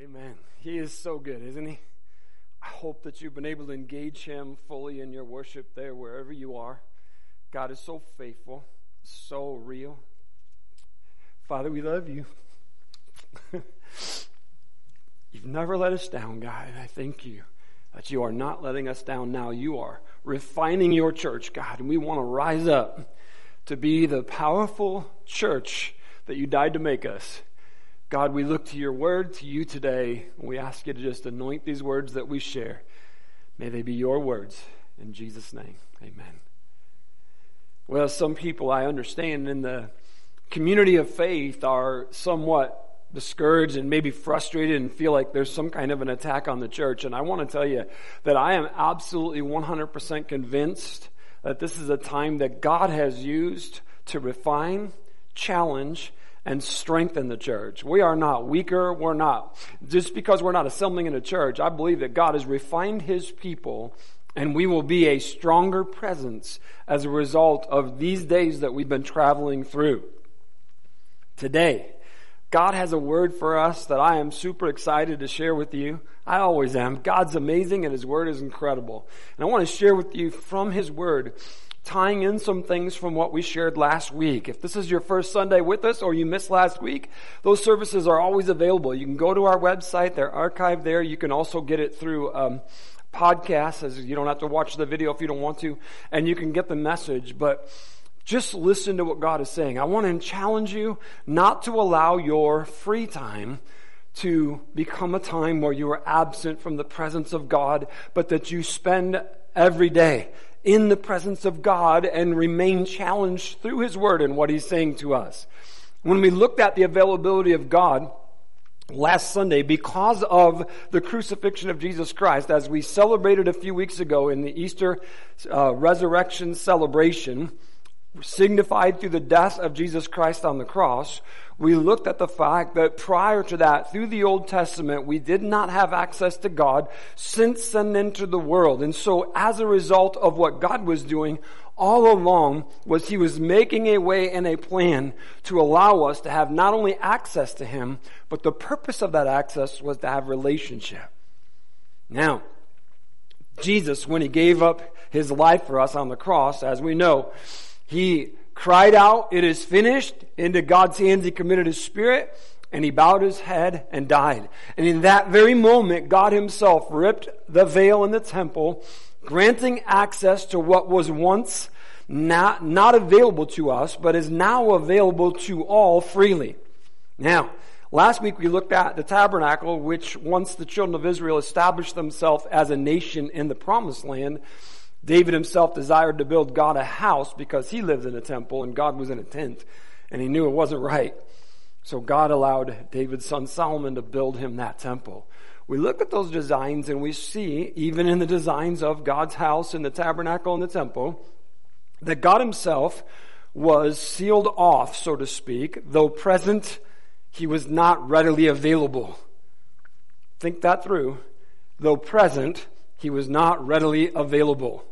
Amen. He is so good, isn't he? I hope that you've been able to engage him fully in your worship there, wherever you are. God is so faithful, so real. Father, we love you. You've never let us down, God, and I thank you that you are not letting us down now. You are refining your church, God, and we want to rise up to be the powerful church that you died to make us. God, we look to your word, to you today. We ask you to just anoint these words that we share. May they be your words. In Jesus' name, amen. Well, some people I understand in the community of faith are somewhat discouraged and maybe frustrated and feel like there's some kind of an attack on the church. And I want to tell you that I am absolutely 100% convinced that this is a time that God has used to refine, challenge, and strengthen the church. We are not weaker. We're not, just because we're not assembling in a church, I believe that God has refined his people and we will be a stronger presence as a result of these days that we've been traveling through. Today, God has a word for us that I am super excited to share with you. I always am. God's amazing and His word is incredible. And I want to share with you from His word tying in some things from what we shared last week. If this is your first Sunday with us or you missed last week, those services are always available. You can go to our website, they're archived there. You can also get it through um, podcasts, as you don't have to watch the video if you don't want to, and you can get the message. But just listen to what God is saying. I want to challenge you not to allow your free time to become a time where you are absent from the presence of God, but that you spend every day in the presence of God and remain challenged through His Word and what He's saying to us. When we looked at the availability of God, last Sunday because of the crucifixion of Jesus Christ, as we celebrated a few weeks ago in the Easter uh, resurrection celebration, signified through the death of Jesus Christ on the cross, we looked at the fact that prior to that, through the Old Testament, we did not have access to God since sin entered the world. And so as a result of what God was doing all along was He was making a way and a plan to allow us to have not only access to Him, but the purpose of that access was to have relationship. Now, Jesus, when He gave up His life for us on the cross, as we know, he cried out, It is finished. Into God's hands he committed his spirit, and he bowed his head and died. And in that very moment, God himself ripped the veil in the temple, granting access to what was once not, not available to us, but is now available to all freely. Now, last week we looked at the tabernacle, which once the children of Israel established themselves as a nation in the promised land, David himself desired to build God a house because he lived in a temple and God was in a tent and he knew it wasn't right. So God allowed David's son Solomon to build him that temple. We look at those designs and we see, even in the designs of God's house and the tabernacle and the temple, that God himself was sealed off, so to speak, though present, he was not readily available. Think that through. Though present, he was not readily available.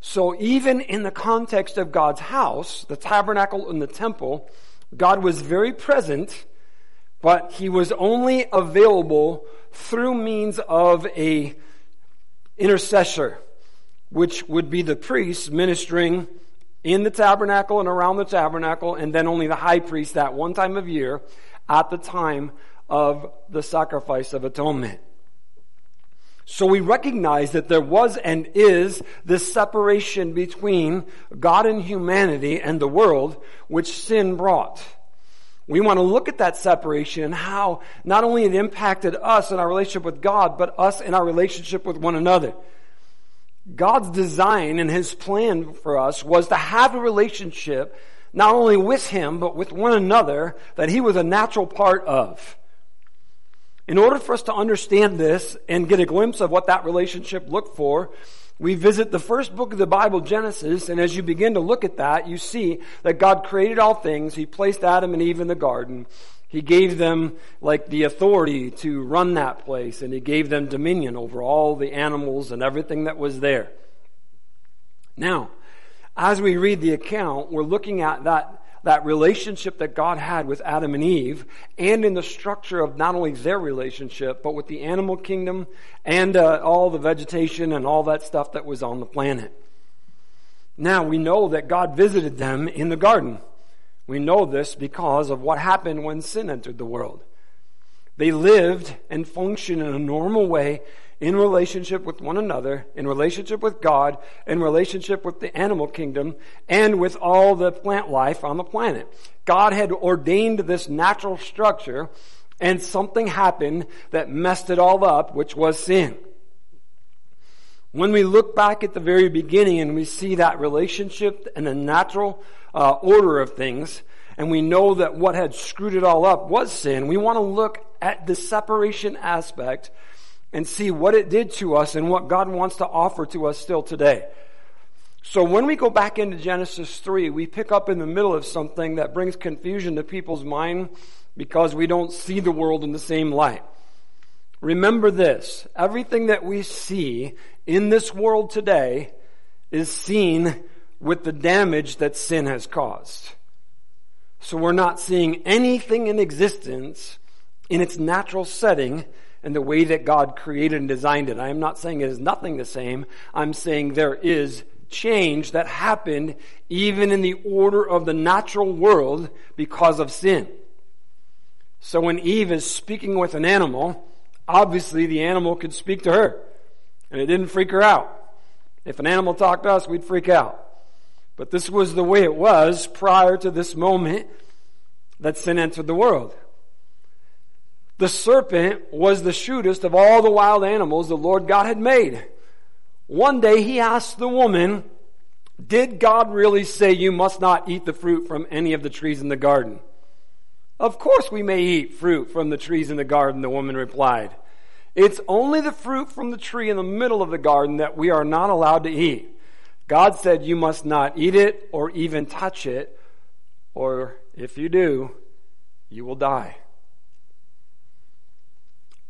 So even in the context of God's house, the tabernacle and the temple, God was very present, but he was only available through means of a intercessor, which would be the priest ministering in the tabernacle and around the tabernacle, and then only the high priest that one time of year at the time of the sacrifice of atonement. So we recognize that there was and is this separation between God and humanity and the world, which sin brought. We want to look at that separation and how not only it impacted us in our relationship with God, but us in our relationship with one another. God's design and His plan for us was to have a relationship not only with Him, but with one another that He was a natural part of. In order for us to understand this and get a glimpse of what that relationship looked for, we visit the first book of the Bible, Genesis, and as you begin to look at that, you see that God created all things. He placed Adam and Eve in the garden. He gave them like the authority to run that place, and He gave them dominion over all the animals and everything that was there. Now, as we read the account, we're looking at that that relationship that God had with Adam and Eve and in the structure of not only their relationship, but with the animal kingdom and uh, all the vegetation and all that stuff that was on the planet. Now we know that God visited them in the garden. We know this because of what happened when sin entered the world. They lived and functioned in a normal way in relationship with one another, in relationship with God, in relationship with the animal kingdom, and with all the plant life on the planet. God had ordained this natural structure, and something happened that messed it all up, which was sin. When we look back at the very beginning and we see that relationship and the natural uh, order of things, and we know that what had screwed it all up was sin, we want to look at the separation aspect and see what it did to us and what God wants to offer to us still today. So when we go back into Genesis 3, we pick up in the middle of something that brings confusion to people's mind because we don't see the world in the same light. Remember this, everything that we see in this world today is seen with the damage that sin has caused. So we're not seeing anything in existence in its natural setting and the way that God created and designed it. I am not saying it is nothing the same. I'm saying there is change that happened even in the order of the natural world because of sin. So when Eve is speaking with an animal, obviously the animal could speak to her. And it didn't freak her out. If an animal talked to us, we'd freak out. But this was the way it was prior to this moment that sin entered the world. The serpent was the shrewdest of all the wild animals the Lord God had made. One day he asked the woman, Did God really say you must not eat the fruit from any of the trees in the garden? Of course we may eat fruit from the trees in the garden, the woman replied. It's only the fruit from the tree in the middle of the garden that we are not allowed to eat. God said you must not eat it or even touch it, or if you do, you will die.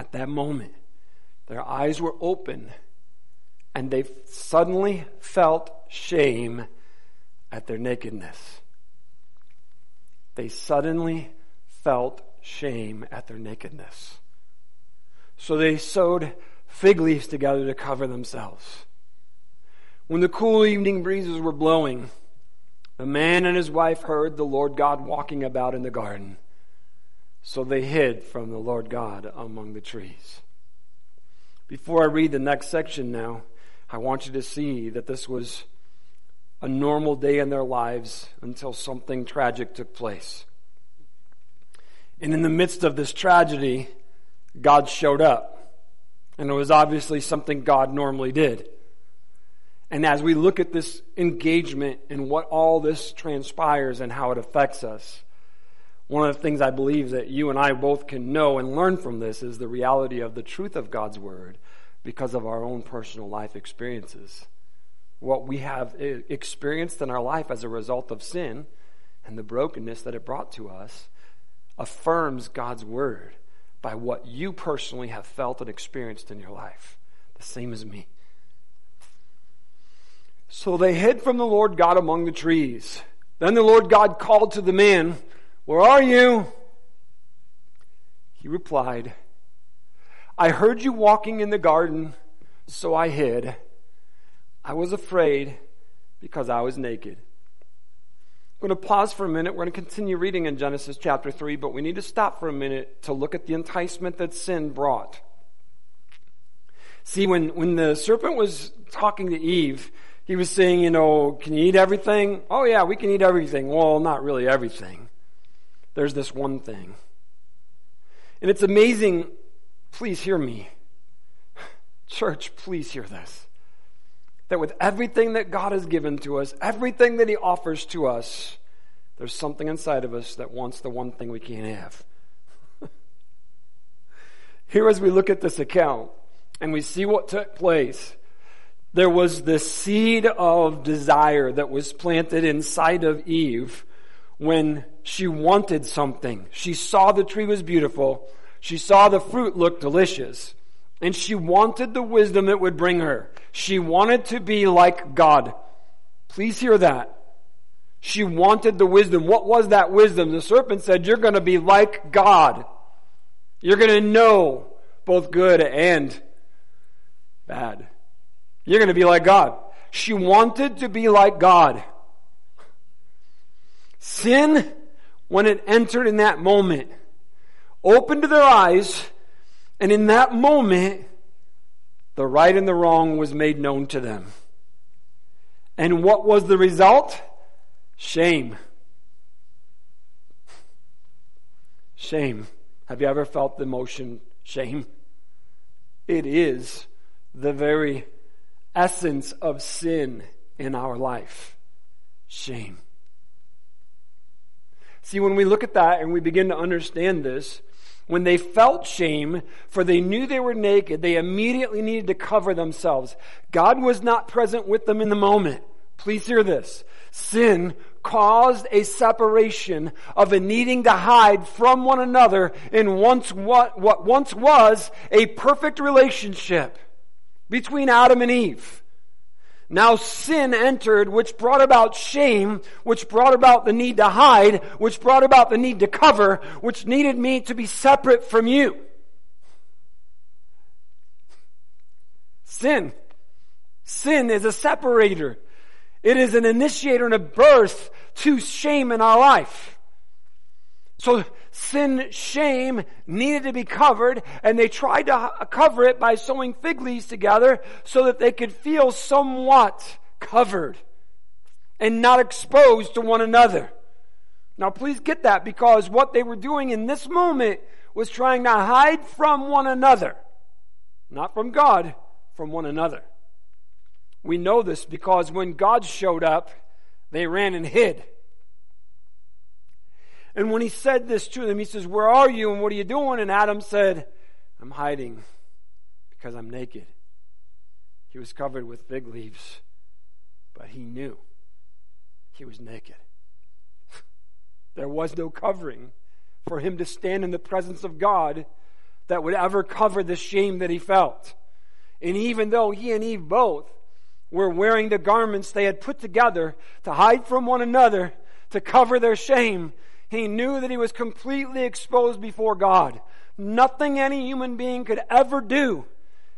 At that moment, their eyes were open and they suddenly felt shame at their nakedness. They suddenly felt shame at their nakedness. So they sewed fig leaves together to cover themselves. When the cool evening breezes were blowing, the man and his wife heard the Lord God walking about in the garden. So they hid from the Lord God among the trees. Before I read the next section now, I want you to see that this was a normal day in their lives until something tragic took place. And in the midst of this tragedy, God showed up. And it was obviously something God normally did. And as we look at this engagement and what all this transpires and how it affects us, one of the things I believe that you and I both can know and learn from this is the reality of the truth of God's Word because of our own personal life experiences. What we have experienced in our life as a result of sin and the brokenness that it brought to us affirms God's Word by what you personally have felt and experienced in your life. The same as me. So they hid from the Lord God among the trees. Then the Lord God called to the man where are you? He replied, I heard you walking in the garden, so I hid. I was afraid because I was naked. I'm going to pause for a minute. We're going to continue reading in Genesis chapter 3, but we need to stop for a minute to look at the enticement that sin brought. See, when, when the serpent was talking to Eve, he was saying, you know, can you eat everything? Oh, yeah, we can eat everything. Well, not really everything there's this one thing. And it's amazing. Please hear me. Church, please hear this. That with everything that God has given to us, everything that He offers to us, there's something inside of us that wants the one thing we can't have. Here, as we look at this account and we see what took place, there was this seed of desire that was planted inside of Eve when she wanted something. She saw the tree was beautiful. She saw the fruit looked delicious. And she wanted the wisdom it would bring her. She wanted to be like God. Please hear that. She wanted the wisdom. What was that wisdom? The serpent said, You're going to be like God. You're going to know both good and bad. You're going to be like God. She wanted to be like God. Sin, when it entered in that moment, opened their eyes, and in that moment, the right and the wrong was made known to them. And what was the result? Shame. Shame. Have you ever felt the emotion shame? It is the very essence of sin in our life. Shame. See, when we look at that and we begin to understand this, when they felt shame, for they knew they were naked, they immediately needed to cover themselves. God was not present with them in the moment. Please hear this. Sin caused a separation of a needing to hide from one another in once what, what once was a perfect relationship between Adam and Eve. Now sin entered, which brought about shame, which brought about the need to hide, which brought about the need to cover, which needed me to be separate from you. Sin. Sin is a separator. It is an initiator and a birth to shame in our life. So sin, shame needed to be covered and they tried to cover it by sewing fig leaves together so that they could feel somewhat covered and not exposed to one another. Now please get that because what they were doing in this moment was trying to hide from one another. Not from God, from one another. We know this because when God showed up, they ran and hid. And when he said this to them, he says, Where are you and what are you doing? And Adam said, I'm hiding because I'm naked. He was covered with fig leaves, but he knew he was naked. there was no covering for him to stand in the presence of God that would ever cover the shame that he felt. And even though he and Eve both were wearing the garments they had put together to hide from one another, to cover their shame, he knew that he was completely exposed before God. Nothing any human being could ever do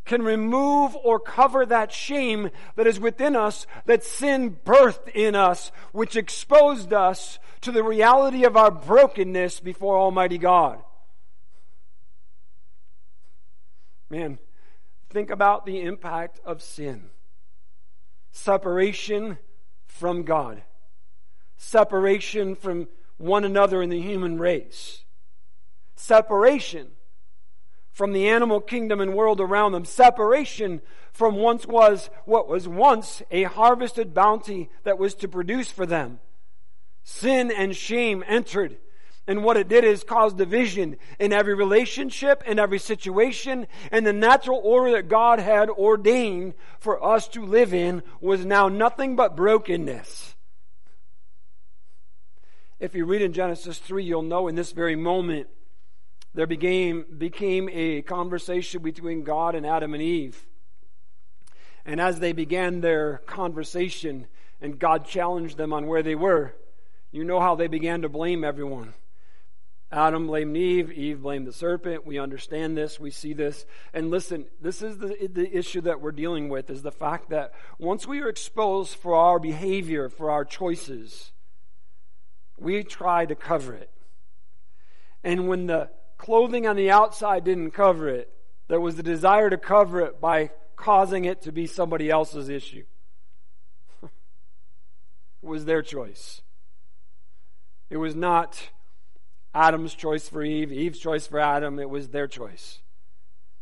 can remove or cover that shame that is within us, that sin birthed in us, which exposed us to the reality of our brokenness before Almighty God. Man, think about the impact of sin separation from God, separation from one another in the human race. Separation from the animal kingdom and world around them. Separation from once was what was once a harvested bounty that was to produce for them. Sin and shame entered. And what it did is cause division in every relationship, in every situation, and the natural order that God had ordained for us to live in was now nothing but brokenness. If you read in Genesis 3, you'll know in this very moment there became, became a conversation between God and Adam and Eve. And as they began their conversation and God challenged them on where they were, you know how they began to blame everyone. Adam blamed Eve, Eve blamed the serpent. We understand this, we see this. And listen, this is the, the issue that we're dealing with is the fact that once we are exposed for our behavior, for our choices, we try to cover it. And when the clothing on the outside didn't cover it, there was the desire to cover it by causing it to be somebody else's issue. it was their choice. It was not Adam's choice for Eve, Eve's choice for Adam. It was their choice.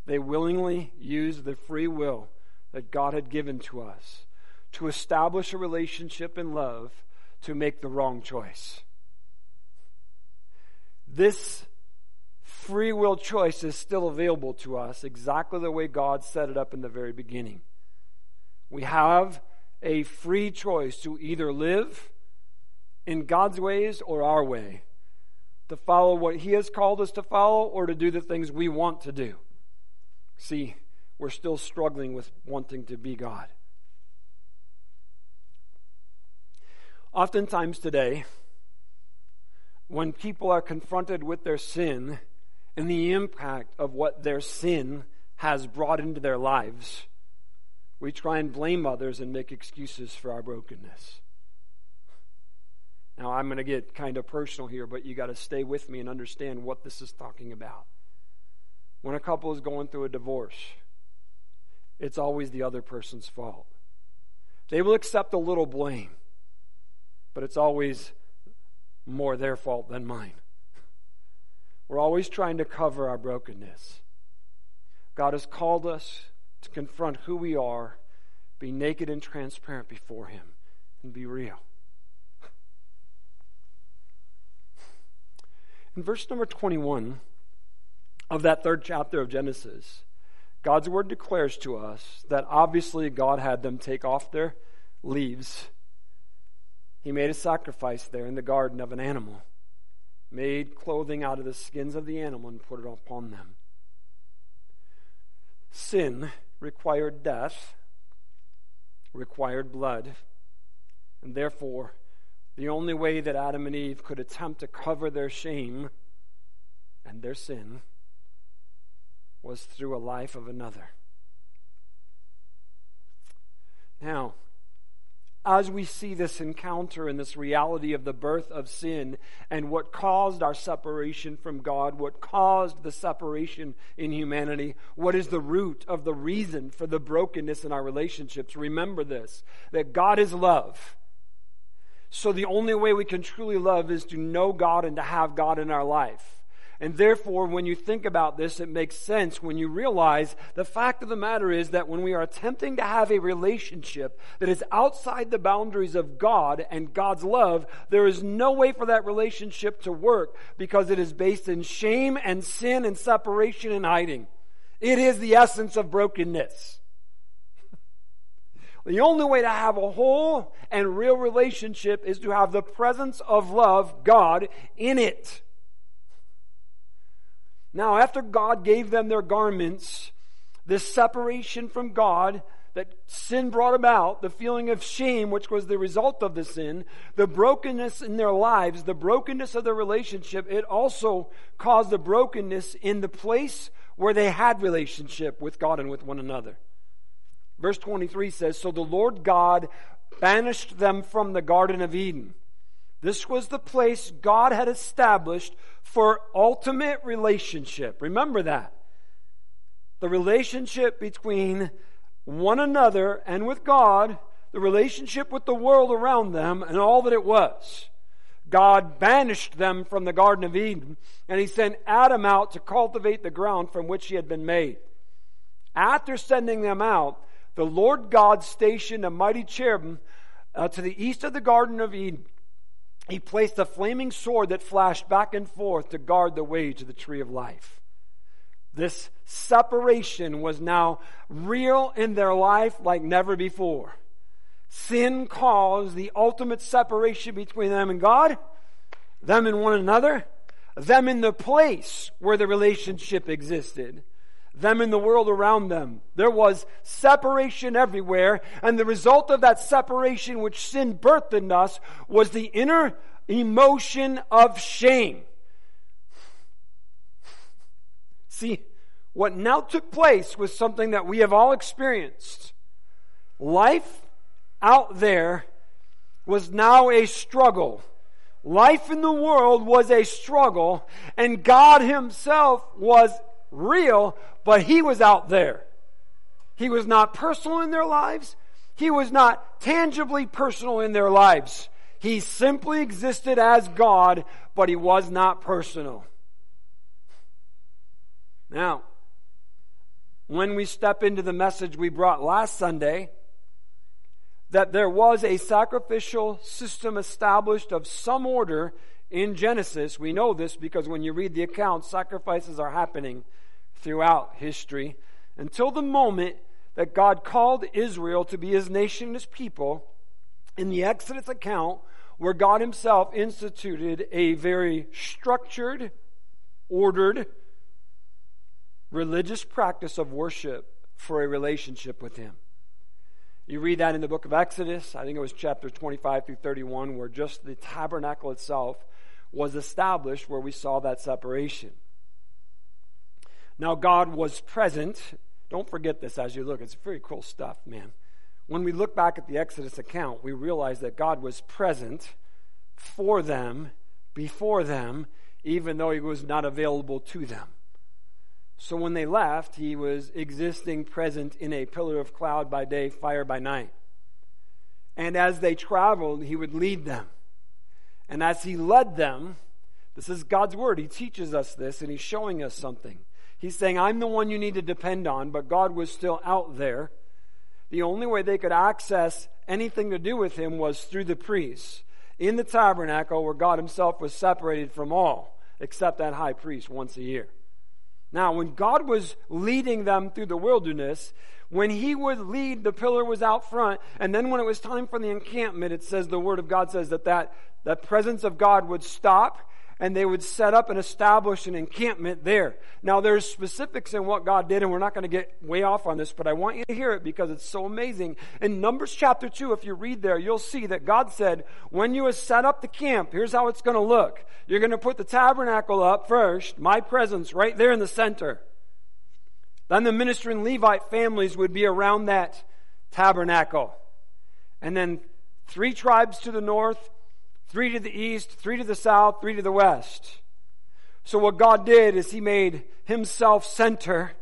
They willingly used the free will that God had given to us to establish a relationship in love to make the wrong choice. This free will choice is still available to us exactly the way God set it up in the very beginning. We have a free choice to either live in God's ways or our way, to follow what He has called us to follow or to do the things we want to do. See, we're still struggling with wanting to be God. Oftentimes today, when people are confronted with their sin and the impact of what their sin has brought into their lives, we try and blame others and make excuses for our brokenness. Now, I'm going to get kind of personal here, but you got to stay with me and understand what this is talking about. When a couple is going through a divorce, it's always the other person's fault. They will accept a little blame, but it's always more their fault than mine. We're always trying to cover our brokenness. God has called us to confront who we are, be naked and transparent before Him, and be real. In verse number 21 of that third chapter of Genesis, God's word declares to us that obviously God had them take off their leaves. He made a sacrifice there in the garden of an animal, made clothing out of the skins of the animal, and put it upon them. Sin required death, required blood, and therefore, the only way that Adam and Eve could attempt to cover their shame and their sin was through a life of another. Now, as we see this encounter and this reality of the birth of sin and what caused our separation from God, what caused the separation in humanity, what is the root of the reason for the brokenness in our relationships, remember this that God is love. So the only way we can truly love is to know God and to have God in our life. And therefore, when you think about this, it makes sense when you realize the fact of the matter is that when we are attempting to have a relationship that is outside the boundaries of God and God's love, there is no way for that relationship to work because it is based in shame and sin and separation and hiding. It is the essence of brokenness. The only way to have a whole and real relationship is to have the presence of love, God, in it. Now, after God gave them their garments, this separation from God that sin brought about, the feeling of shame, which was the result of the sin, the brokenness in their lives, the brokenness of their relationship, it also caused a brokenness in the place where they had relationship with God and with one another. Verse 23 says, So the Lord God banished them from the Garden of Eden this was the place God had established for ultimate relationship. Remember that. The relationship between one another and with God, the relationship with the world around them, and all that it was. God banished them from the Garden of Eden, and He sent Adam out to cultivate the ground from which he had been made. After sending them out, the Lord God stationed a mighty cherubim uh, to the east of the Garden of Eden he placed a flaming sword that flashed back and forth to guard the way to the tree of life. This separation was now real in their life like never before. Sin caused the ultimate separation between them and God, them and one another, them in the place where the relationship existed, them in the world around them. There was separation everywhere, and the result of that separation which sin birthed in us was the inner emotion of shame. See, what now took place was something that we have all experienced. Life out there was now a struggle. Life in the world was a struggle, and God Himself was real, but he was out there. He was not personal in their lives. He was not tangibly personal in their lives. He simply existed as God, but he was not personal. Now, when we step into the message we brought last Sunday, that there was a sacrificial system established of some order in Genesis. We know this because when you read the account, sacrifices are happening throughout history until the moment that God called Israel to be his nation, and his people. In the Exodus account, where God himself instituted a very structured, ordered, religious practice of worship for a relationship with him. You read that in the book of Exodus, I think it was chapter 25 through 31, where just the tabernacle itself was established, where we saw that separation. Now, God was present. Don't forget this as you look. It's very cool stuff, man. When we look back at the Exodus account, we realize that God was present for them, before them, even though he was not available to them. So when they left, he was existing present in a pillar of cloud by day, fire by night. And as they traveled, he would lead them. And as he led them, this is God's word. He teaches us this and he's showing us something. He's saying, I'm the one you need to depend on, but God was still out there. The only way they could access anything to do with him was through the priests in the tabernacle where God himself was separated from all, except that high priest once a year. Now, when God was leading them through the wilderness, when he would lead, the pillar was out front. And then when it was time for the encampment, it says the word of God says that that, that presence of God would stop and they would set up and establish an encampment there. Now, there's specifics in what God did, and we're not going to get way off on this, but I want you to hear it because it's so amazing. In Numbers chapter 2, if you read there, you'll see that God said, when you have set up the camp, here's how it's going to look. You're going to put the tabernacle up first, my presence right there in the center. Then the ministering Levite families would be around that tabernacle. And then three tribes to the north, three to the east, three to the south, three to the west. So what God did is He made Himself center,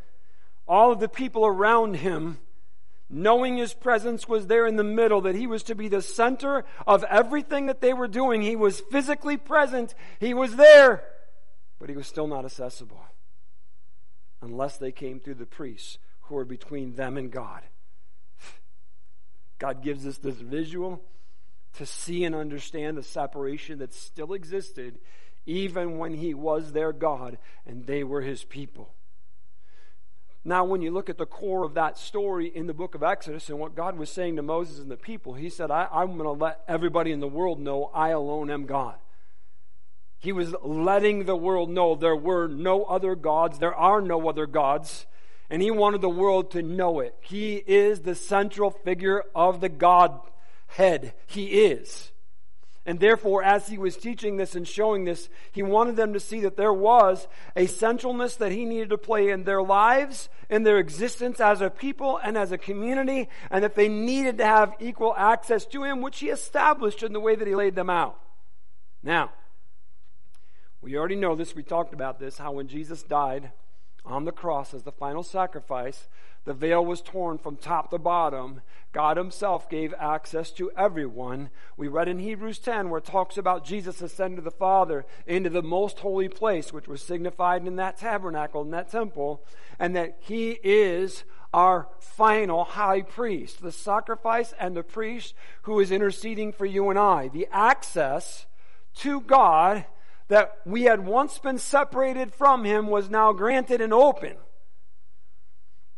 all of the people around Him, knowing His presence was there in the middle, that He was to be the center of everything that they were doing. He was physically present. He was there, but He was still not accessible unless they came through the priests who were between them and God. God gives us this visual to see and understand the separation that still existed even when he was their God and they were his people. Now, when you look at the core of that story in the book of Exodus and what God was saying to Moses and the people, he said, I, am going to let everybody in the world know I alone am God. He was letting the world know there were no other gods, there are no other gods, and he wanted the world to know it. He is the central figure of the God head. He is. And therefore, as he was teaching this and showing this, he wanted them to see that there was a centralness that he needed to play in their lives, in their existence as a people and as a community, and that they needed to have equal access to him, which he established in the way that he laid them out. Now, we already know this, we talked about this, how when Jesus died on the cross as the final sacrifice, the veil was torn from top to bottom. God Himself gave access to everyone. We read in Hebrews 10 where it talks about Jesus ascending to the Father into the most holy place, which was signified in that tabernacle, in that temple, and that He is our final high priest, the sacrifice and the priest who is interceding for you and I. The access to God that we had once been separated from Him was now granted and open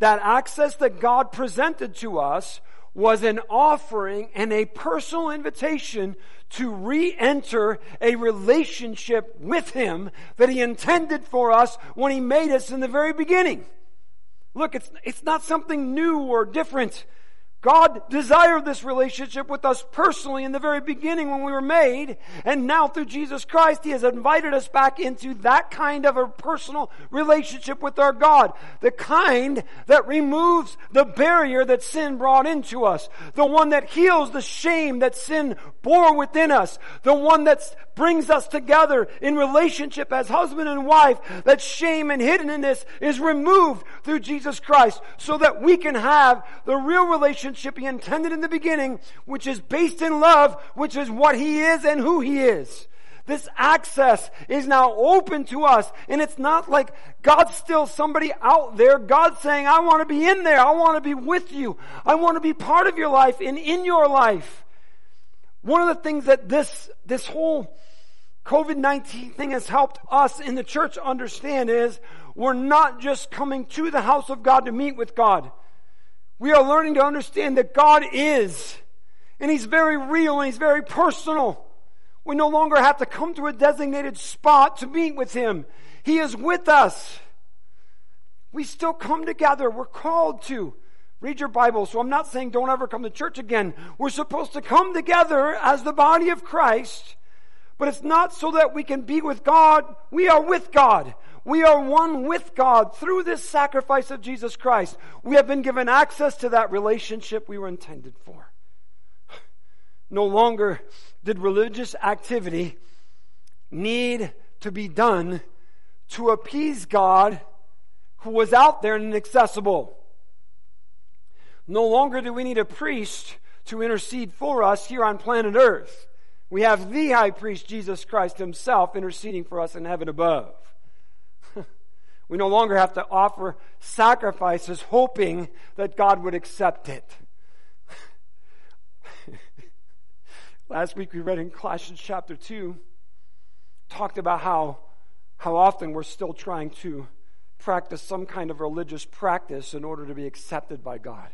that access that God presented to us was an offering and a personal invitation to re-enter a relationship with Him that He intended for us when He made us in the very beginning. Look, it's, it's not something new or different. God desired this relationship with us personally in the very beginning when we were made, and now through Jesus Christ, He has invited us back into that kind of a personal relationship with our God. The kind that removes the barrier that sin brought into us. The one that heals the shame that sin bore within us. The one that brings us together in relationship as husband and wife. That shame and hiddenness is removed through Jesus Christ so that we can have the real relationship relationship he intended in the beginning, which is based in love, which is what he is and who he is. This access is now open to us. And it's not like God's still somebody out there. God's saying, I want to be in there. I want to be with you. I want to be part of your life and in your life. One of the things that this, this whole COVID 19 thing has helped us in the church understand is we're not just coming to the house of God to meet with God. We are learning to understand that God is, and He's very real and He's very personal. We no longer have to come to a designated spot to meet with Him. He is with us. We still come together. We're called to. Read your Bible. So I'm not saying don't ever come to church again. We're supposed to come together as the body of Christ, but it's not so that we can be with God. We are with God. We are one with God through this sacrifice of Jesus Christ. We have been given access to that relationship we were intended for. No longer did religious activity need to be done to appease God who was out there and inaccessible. No longer do we need a priest to intercede for us here on planet earth. We have the high priest, Jesus Christ himself, interceding for us in heaven above. We no longer have to offer sacrifices hoping that God would accept it. Last week we read in Colossians chapter 2, talked about how, how often we're still trying to practice some kind of religious practice in order to be accepted by God.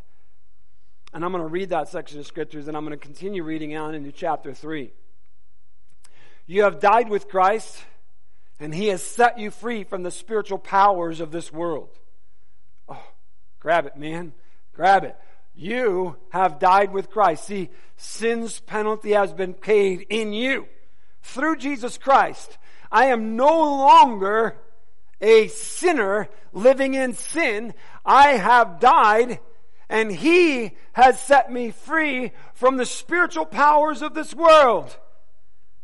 And I'm going to read that section of scriptures and I'm going to continue reading on into chapter 3. You have died with Christ, and He has set you free from the spiritual powers of this world. Oh, grab it, man. Grab it. You have died with Christ. See, sin's penalty has been paid in you through Jesus Christ. I am no longer a sinner living in sin. I have died and he has set me free from the spiritual powers of this world.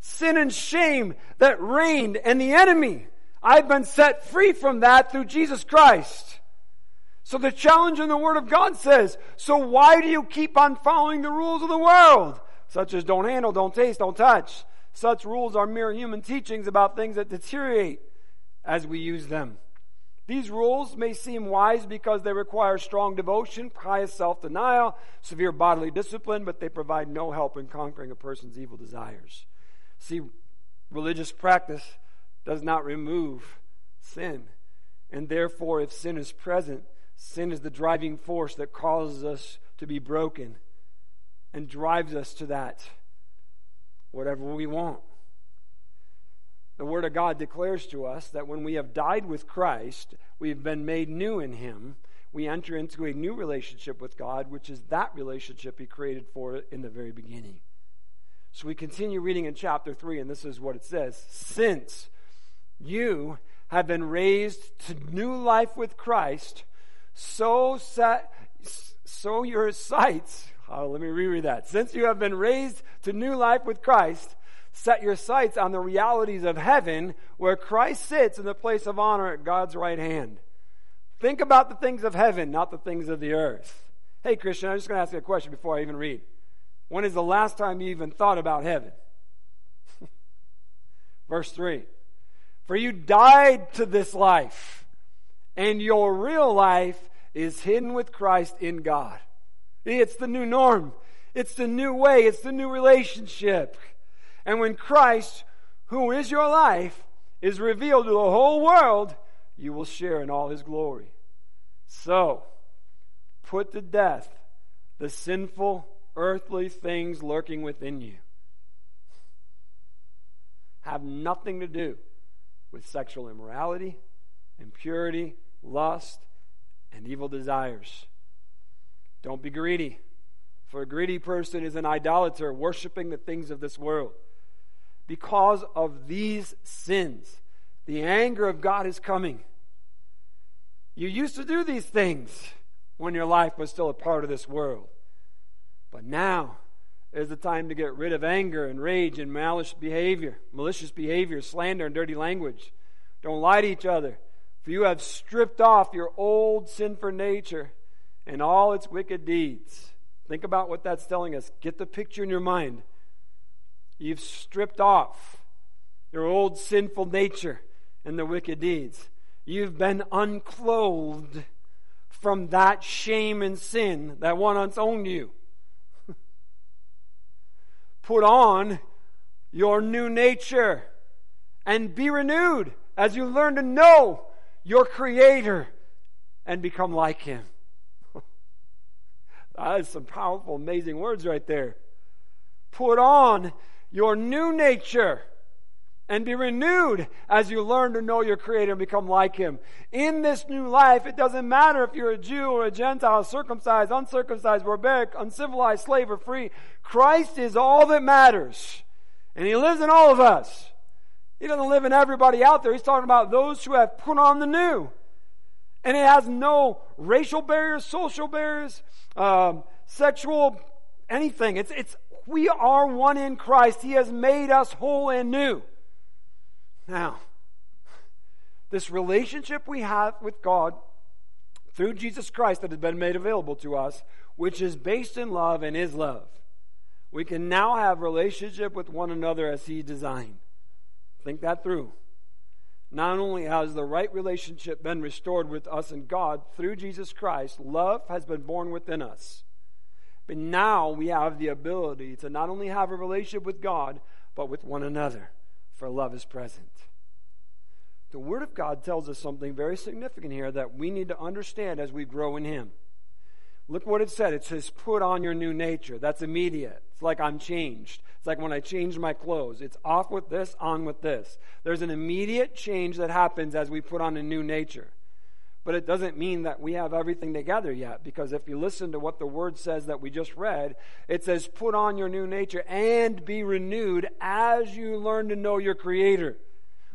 Sin and shame that reigned and the enemy. I've been set free from that through Jesus Christ. So the challenge in the Word of God says, so why do you keep on following the rules of the world? Such as don't handle, don't taste, don't touch. Such rules are mere human teachings about things that deteriorate as we use them. These rules may seem wise because they require strong devotion, pious self denial, severe bodily discipline, but they provide no help in conquering a person's evil desires. See, religious practice does not remove sin. And therefore, if sin is present, sin is the driving force that causes us to be broken and drives us to that, whatever we want. The Word of God declares to us that when we have died with Christ, we've been made new in Him. We enter into a new relationship with God, which is that relationship He created for in the very beginning. So we continue reading in chapter 3, and this is what it says Since you have been raised to new life with Christ, so set, so your sights, oh, let me reread that. Since you have been raised to new life with Christ, set your sights on the realities of heaven where Christ sits in the place of honor at God's right hand. Think about the things of heaven, not the things of the earth. Hey, Christian, I'm just going to ask you a question before I even read. When is the last time you even thought about heaven? Verse 3 For you died to this life, and your real life is hidden with Christ in God. It's the new norm, it's the new way, it's the new relationship. And when Christ, who is your life, is revealed to the whole world, you will share in all his glory. So, put to death the sinful earthly things lurking within you. Have nothing to do with sexual immorality, impurity, lust, and evil desires. Don't be greedy, for a greedy person is an idolater, worshiping the things of this world because of these sins. The anger of God is coming. You used to do these things when your life was still a part of this world. But now is the time to get rid of anger and rage and malicious behavior, malicious behavior, slander and dirty language. Don't lie to each other, for you have stripped off your old sinful nature and all its wicked deeds. Think about what that's telling us. Get the picture in your mind. You've stripped off your old sinful nature and the wicked deeds. You've been unclothed from that shame and sin that once owned you. Put on your new nature, and be renewed as you learn to know your Creator and become like Him. that is some powerful, amazing words right there. Put on your new nature and be renewed as you learn to know your Creator and become like Him. In this new life, it doesn't matter if you're a Jew or a Gentile, circumcised, uncircumcised, barbaric, uncivilized, slave, or free. Christ is all that matters. And He lives in all of us. He doesn't live in everybody out there. He's talking about those who have put on the new. And it has no racial barriers, social barriers, um, sexual anything. It's, it's, we are one in Christ. He has made us whole and new. Now, this relationship we have with God through Jesus Christ that has been made available to us, which is based in love and is love. We can now have relationship with one another as he designed. Think that through. Not only has the right relationship been restored with us and God through Jesus Christ, love has been born within us. But now we have the ability to not only have a relationship with God, but with one another, for love is present. The Word of God tells us something very significant here that we need to understand as we grow in Him. Look what it said. It says, put on your new nature. That's immediate. It's like I'm changed. It's like when I change my clothes. It's off with this, on with this. There's an immediate change that happens as we put on a new nature. But it doesn't mean that we have everything together yet, because if you listen to what the word says that we just read, it says, put on your new nature and be renewed as you learn to know your Creator.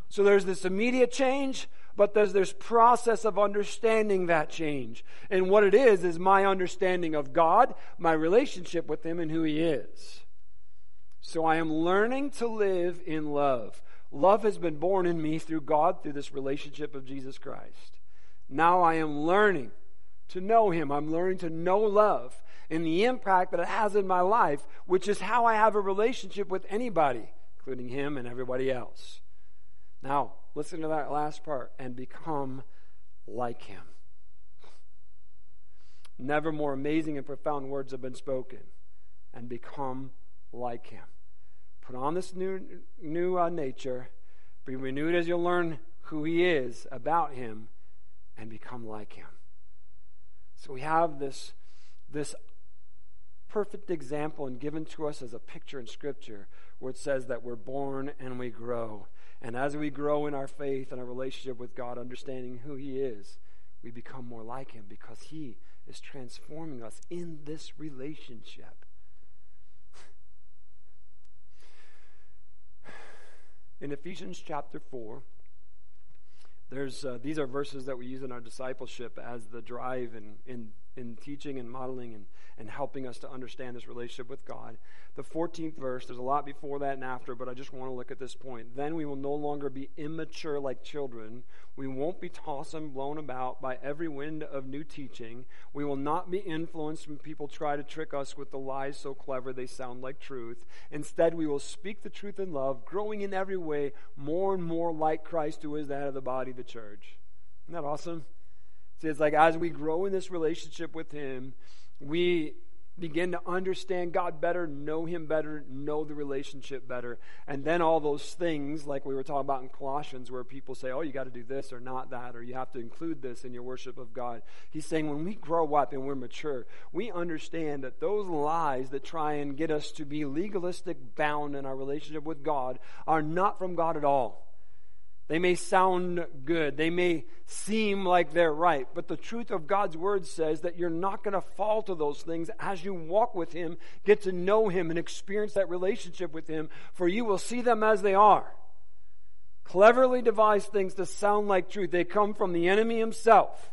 So there's this immediate change, but there's this process of understanding that change. And what it is, is my understanding of God, my relationship with Him, and who He is. So I am learning to live in love. Love has been born in me through God, through this relationship of Jesus Christ. Now I am learning to know Him. I'm learning to know love and the impact that it has in my life, which is how I have a relationship with anybody, including Him and everybody else. Now, listen to that last part and become like him. Never more amazing and profound words have been spoken. And become like him. Put on this new, new uh, nature, be renewed as you learn who he is about him, and become like him. So we have this, this perfect example and given to us as a picture in Scripture where it says that we're born and we grow. And as we grow in our faith and our relationship with God, understanding who He is, we become more like Him because He is transforming us in this relationship. In Ephesians chapter 4, there's, uh, these are verses that we use in our discipleship as the drive in, in, in teaching and modeling and and helping us to understand this relationship with God. The 14th verse, there's a lot before that and after, but I just want to look at this point. Then we will no longer be immature like children. We won't be tossed and blown about by every wind of new teaching. We will not be influenced when people try to trick us with the lies so clever they sound like truth. Instead, we will speak the truth in love, growing in every way more and more like Christ, who is the head of the body, the church. Isn't that awesome? See, it's like as we grow in this relationship with Him, we begin to understand God better, know Him better, know the relationship better. And then all those things, like we were talking about in Colossians, where people say, oh, you got to do this or not that, or you have to include this in your worship of God. He's saying when we grow up and we're mature, we understand that those lies that try and get us to be legalistic bound in our relationship with God are not from God at all. They may sound good. They may seem like they're right. But the truth of God's word says that you're not going to fall to those things as you walk with Him, get to know Him, and experience that relationship with Him, for you will see them as they are. Cleverly devised things to sound like truth. They come from the enemy himself.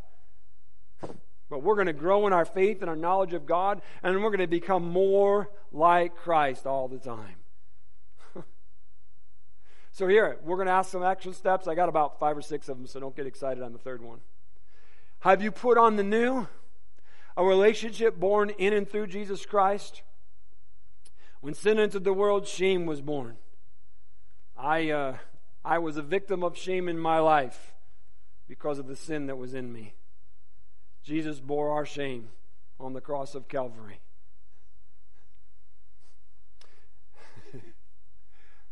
But we're going to grow in our faith and our knowledge of God, and we're going to become more like Christ all the time. So, here, we're going to ask some action steps. I got about five or six of them, so don't get excited on the third one. Have you put on the new? A relationship born in and through Jesus Christ? When sin entered the world, shame was born. I, uh, I was a victim of shame in my life because of the sin that was in me. Jesus bore our shame on the cross of Calvary.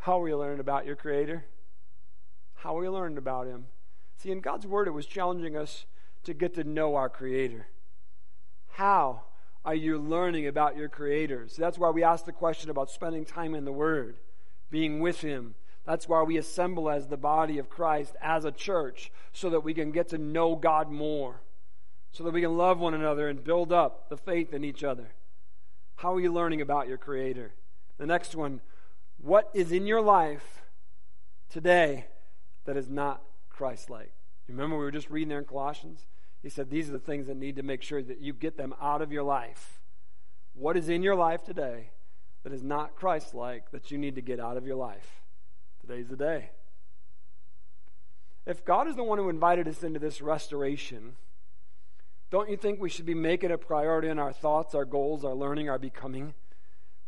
How will you learn about your Creator? How are we learned about him. See, in God's Word, it was challenging us to get to know our Creator. How are you learning about your Creator? So that's why we ask the question about spending time in the Word, being with Him. That's why we assemble as the body of Christ, as a church, so that we can get to know God more, so that we can love one another and build up the faith in each other. How are you learning about your Creator? The next one, what is in your life today that is not Christ like? You remember we were just reading there in Colossians? He said these are the things that need to make sure that you get them out of your life. What is in your life today that is not Christ like that you need to get out of your life? Today's the day. If God is the one who invited us into this restoration, don't you think we should be making a priority in our thoughts, our goals, our learning, our becoming?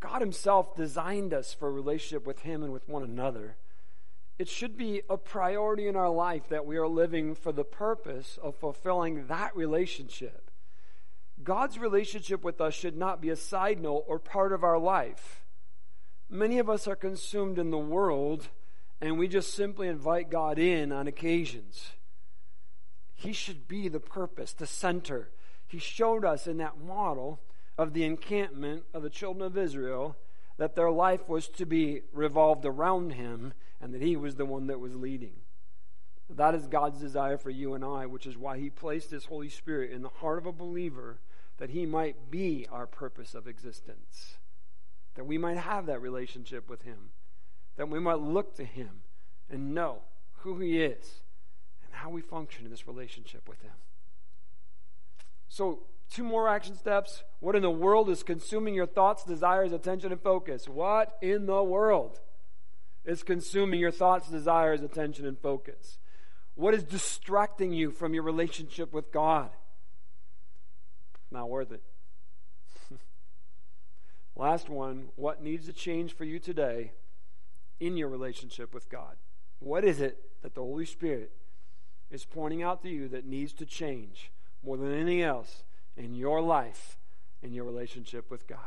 God Himself designed us for a relationship with Him and with one another. It should be a priority in our life that we are living for the purpose of fulfilling that relationship. God's relationship with us should not be a side note or part of our life. Many of us are consumed in the world and we just simply invite God in on occasions. He should be the purpose, the center. He showed us in that model of the encampment of the children of Israel that their life was to be revolved around him and that he was the one that was leading. That is God's desire for you and I, which is why he placed his Holy Spirit in the heart of a believer that he might be our purpose of existence, that we might have that relationship with him, that we might look to him and know who he is and how we function in this relationship with him. So, two more action steps. What in the world is consuming your thoughts, desires, attention, and focus? What in the world is consuming your thoughts, desires, attention, and focus? What is distracting you from your relationship with God? Not worth it. Last one, what needs to change for you today in your relationship with God? What is it that the Holy Spirit is pointing out to you that needs to change more than anything else in your life, in your relationship with God.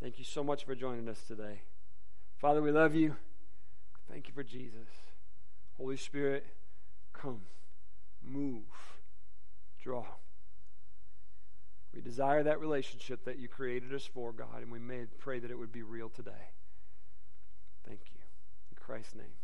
Thank you so much for joining us today. Father, we love you. Thank you for Jesus. Holy Spirit, come, move, draw. We desire that relationship that you created us for, God, and we may pray that it would be real today. Thank you. In Christ's name.